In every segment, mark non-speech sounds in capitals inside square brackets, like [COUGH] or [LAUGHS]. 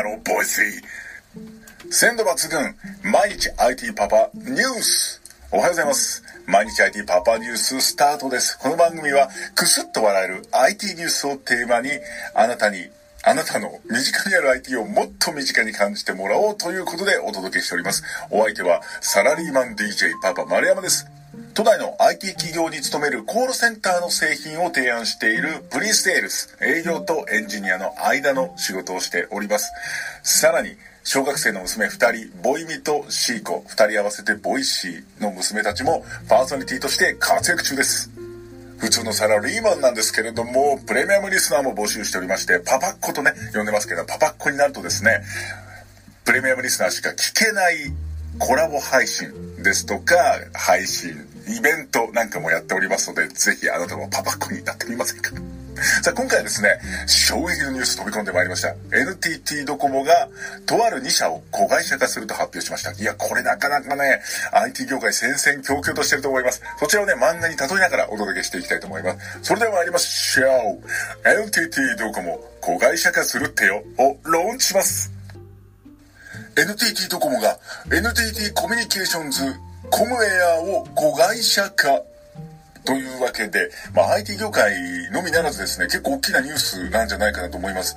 ハロボイス。鮮度抜群毎日 IT パパニュース。おはようございます。毎日 IT パパニューススタートです。この番組はクスッと笑える IT ニュースをテーマにあなたにあなたの身近にある IT をもっと身近に感じてもらおうということでお届けしております。お相手はサラリーマン DJ パパ丸山です。都内の IT 企業に勤めるコールセンターの製品を提案しているプリセールス、営業とエンジニアの間の仕事をしております。さらに、小学生の娘2人、ボイミとシーコ、2人合わせてボイシーの娘たちもパーソナリティとして活躍中です。普通のサラリーマンなんですけれども、プレミアムリスナーも募集しておりまして、パパッコとね、呼んでますけど、パパッコになるとですね、プレミアムリスナーしか聞けないコラボ配信ですとか、配信、イベントなんかもやっておりますので、ぜひあなたもパパッコになってみませんかさあ、今回はですね、衝撃のニュース飛び込んでまいりました。NTT ドコモが、とある2社を子会社化すると発表しました。いや、これなかなかね、IT 業界戦々恐々としてると思います。そちらをね、漫画に例えながらお届けしていきたいと思います。それでは参りましょう。NTT ドコモ、子会社化するってよ、をローンチします。NTT ドコモが NTT コミュニケーションズコムエアを子会社化というわけで、まあ、IT 業界のみならずですね、結構大きなニュースなんじゃないかなと思います。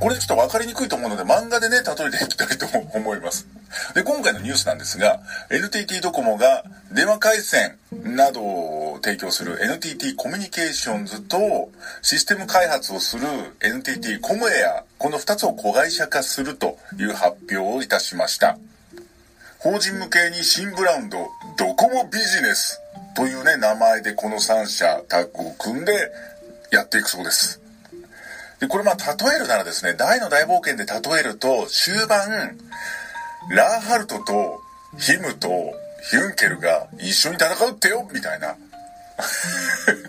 これちょっと分かりにくいと思うので漫画でね、例えていきたいと思います。で、今回のニュースなんですが、NTT ドコモが電話回線などを提供する NTT コミュニケーションズとシステム開発をする NTT コムエア、この2つを子会社化するという発表をいたしました。法人向けに新ブランド、ドコモビジネスというね、名前でこの3社タッグを組んでやっていくそうです。で、これまあ例えるならですね、大の大冒険で例えると、終盤、ラーハルトとヒムとヒュンケルが一緒に戦うってよみたいな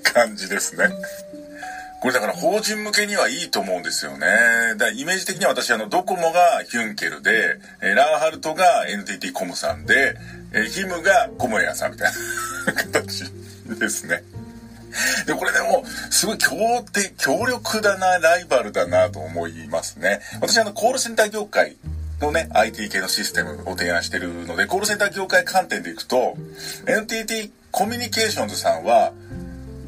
[LAUGHS] 感じですね。これだから法人向けにはいいと思うんですよね。だイメージ的には私あのドコモがヒュンケルで、えラーハルトが NTT コムさんで、えヒムがコモエアさんみたいな [LAUGHS] 形ですね。で、これでも、すごい強敵、強力だな、ライバルだなと思いますね。私あの、コールセンター業界のね、IT 系のシステムを提案してるので、コールセンター業界観点でいくと、NTT コミュニケーションズさんは、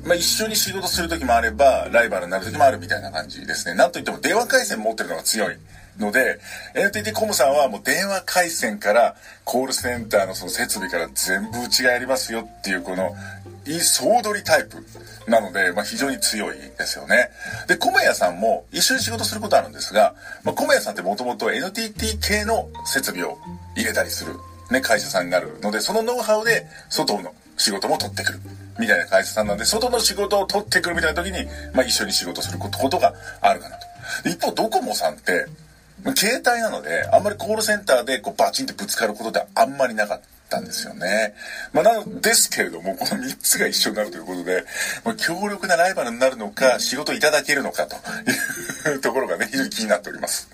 まあ、一緒に仕事する時もあれば、ライバルになる時もあるみたいな感じですね。なんといっても電話回線持ってるのが強いので、NTT コムさんはもう電話回線からコールセンターのその設備から全部うちがやりますよっていうこの、総取りタイプなので、まあ、非常に強いですよね。で、コメヤさんも一緒に仕事することあるんですが、まあ、コメヤさんってもともと NTT 系の設備を入れたりする、ね、会社さんになるので、そのノウハウで外の仕事も取ってくる。みたいな会社さんなんで、外の仕事を取ってくるみたいな時に、まあ一緒に仕事することがあるかなと。一方、ドコモさんって、携帯なので、あんまりコールセンターでこうバチンってぶつかることってあんまりなかったたんですよね。まあ、なのですけれども、この3つが一緒になるということで、まあ、強力なライバルになるのか、仕事いただけるのかというところがね、非常に気になっております。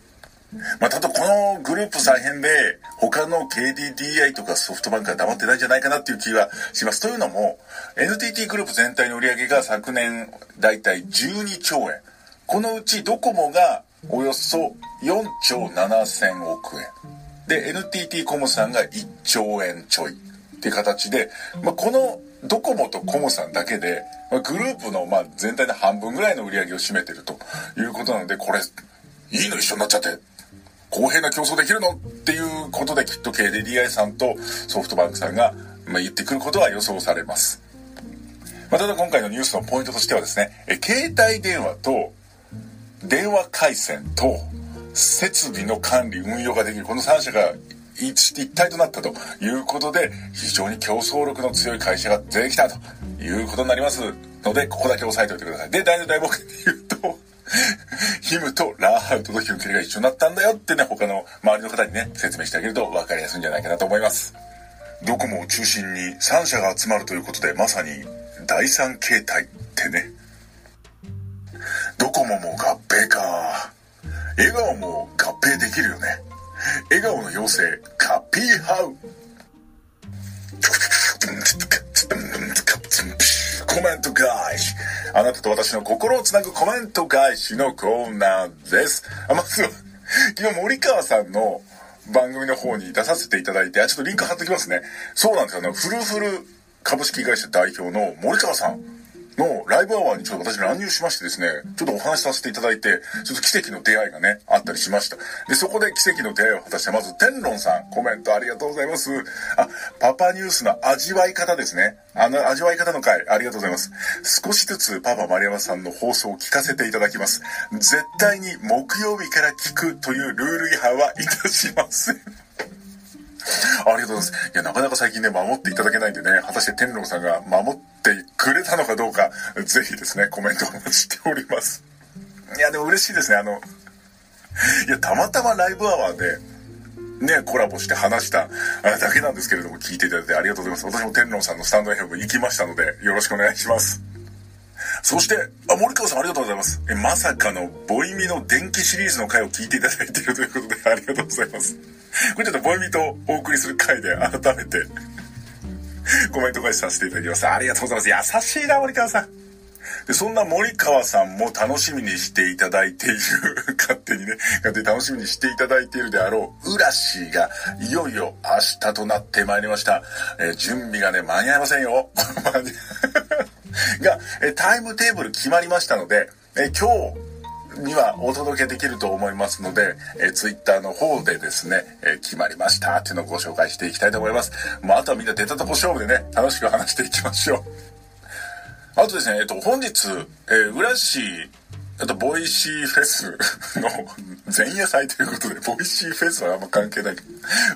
まあ、ただこのグループ再編で他の KDDI とかソフトバンクは黙ってないんじゃないかなっていう気がします。というのも NTT グループ全体の売り上げが昨年だいたい12兆円。このうちドコモがおよそ4兆7000億円。で、NTT コムさんが1兆円ちょいっていう形で、まあ、このドコモとコモさんだけで、まあ、グループのまあ全体の半分ぐらいの売り上げを占めてるということなので、これ、いいの一緒になっちゃって、公平な競争できるのっていうことできっと KDDI さんとソフトバンクさんが、ま、言ってくることは予想されます。まあ、ただ今回のニュースのポイントとしてはですね、え携帯電話と電話回線と設備の管理運用ができるこの3社が一一体となったということで非常に競争力の強い会社が出てきたということになります。のでここだけ押さえておいてください。で大の大冒険で言うとヒムとラーハウトとヒュンケルが一緒になったんだよってね他の周りの方にね説明してあげると分かりやすいんじゃないかなと思います。ドコモを中心に3社が集まるということでまさに第三形態ってね。ドコモも合併か。笑顔も合併できるよね。笑顔の妖精、カピーハウ。コメント返し。あなたと私の心をつなぐコメント返しのコーナーです。あまずは、昨日森川さんの番組の方に出させていただいて、あ、ちょっとリンク貼っときますね。そうなんですよ。あの、フルフル株式会社代表の森川さんのライブアワーにちょっと私乱入しましてですね、ちょっとお話しさせていただいて、ちょっと奇跡の出会いがね、あったりしました。で、そこで奇跡の出会いを果たして、まず、天論さん、コメントありがとうございます。あ、パパニュースの味わい方ですね。あの、味わい方の回、ありがとうございます。少しずつパパ丸山さんの放送を聞かせていただきます。絶対に木曜日から聞くというルール違反はいたしません。ありがとうございます。いや、なかなか最近ね、守っていただけないんでね、果たして天狼さんが守ってくれたのかどうか、ぜひですね、コメントお待ちしております。いや、でも嬉しいですね、あの、いや、たまたまライブアワーで、ね、コラボして話しただけなんですけれども、聞いていただいてありがとうございます。私も天狼さんのスタンド FM 行きましたので、よろしくお願いします。そして、あ、森川さんありがとうございます。え、まさかのボイミの電気シリーズの回を聞いていただいているということで、ありがとうございます。これちょっとボイミとお送りする回で改めて [LAUGHS] コメント返しさせていただきます。ありがとうございます。優しいな、森川さん。で、そんな森川さんも楽しみにしていただいている、[LAUGHS] 勝手にね、勝手に楽しみにしていただいているであろう、ウラシーが、いよいよ明日となってまいりました。えー、準備がね、間に合いませんよ。[LAUGHS] 間にが、えタイムテーブル決まりましたので、え今日にはお届けできると思いますので、えツイッターの方でですね、え決まりましたっていうのをご紹介していきたいと思います。まあ、あとはみんな出たとこ勝負でね、楽しく話していきましょう。あとですね、えっと、本日、えー、浦市あと、ボイシーフェスの前夜祭ということで、ボイシーフェスはあんま関係ないけど、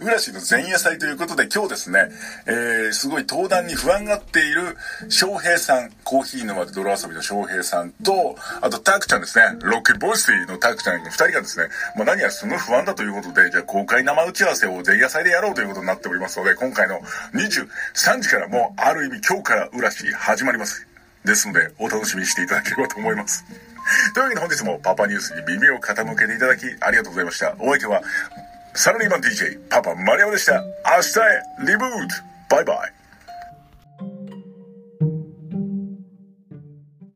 浦市の前夜祭ということで、今日ですね、えー、すごい登壇に不安がっている翔平さん、コーヒー沼で泥遊びの翔平さんと、あと、タクちゃんですね、ロックボイスのタクちゃんの二人がですね、まあ、何やすごい不安だということで、じゃあ公開生打ち合わせを前夜祭でやろうということになっておりますので、今回の23時からもう、ある意味今日から浦市始まります。ですので、お楽しみにしていただければと思います。というわけで本日もパパニュースに耳を傾けていただきありがとうございました。お相手はサラリーマン DJ パパマリアでした。明日へリブートバイバイ